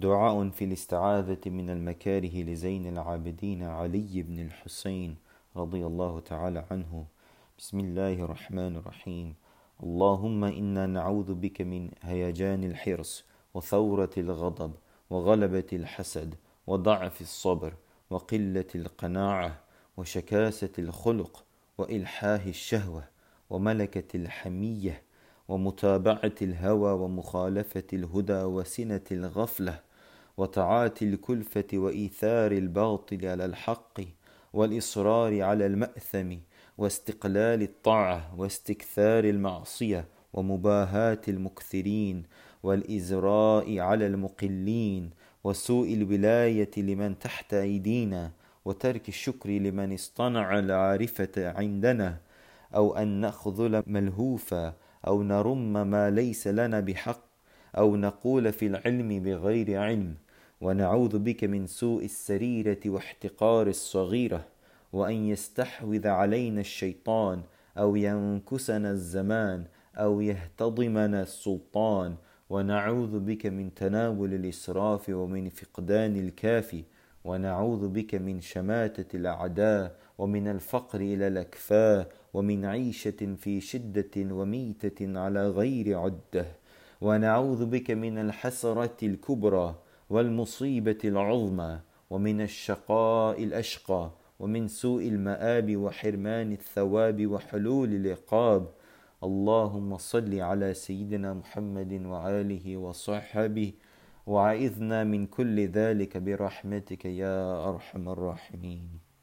دعاء في الاستعاذة من المكاره لزين العابدين علي بن الحسين رضي الله تعالى عنه. بسم الله الرحمن الرحيم. اللهم إنا نعوذ بك من هيجان الحرص وثورة الغضب وغلبة الحسد وضعف الصبر وقلة القناعة وشكاسة الخلق وإلحاه الشهوة وملكة الحمية ومتابعة الهوى ومخالفة الهدى وسنة الغفلة وتعاتي الكلفة وإيثار الباطل على الحق والإصرار على المأثم واستقلال الطاعة واستكثار المعصية ومباهاة المكثرين والإزراء على المقلين وسوء الولاية لمن تحت أيدينا وترك الشكر لمن اصطنع العارفة عندنا أو أن نخذل ملهوفا أو نرم ما ليس لنا بحق أو نقول في العلم بغير علم ونعوذ بك من سوء السريرة واحتقار الصغيرة وأن يستحوذ علينا الشيطان أو ينكسنا الزمان أو يهتضمنا السلطان. ونعوذ بك من تناول الإسراف ومن فقدان الكافي ونعوذ بك من شماتة الأعداء ومن الفقر إلى الأكفاء ومن عيشة في شدة وميتة على غير عدة. ونعوذ بك من الحسرة الكبرى. والمصيبة العظمى ومن الشقاء الأشقى ومن سوء المآب وحرمان الثواب وحلول العقاب. اللهم صل على سيدنا محمد وآله وصحبه وعائذنا من كل ذلك برحمتك يا أرحم الراحمين.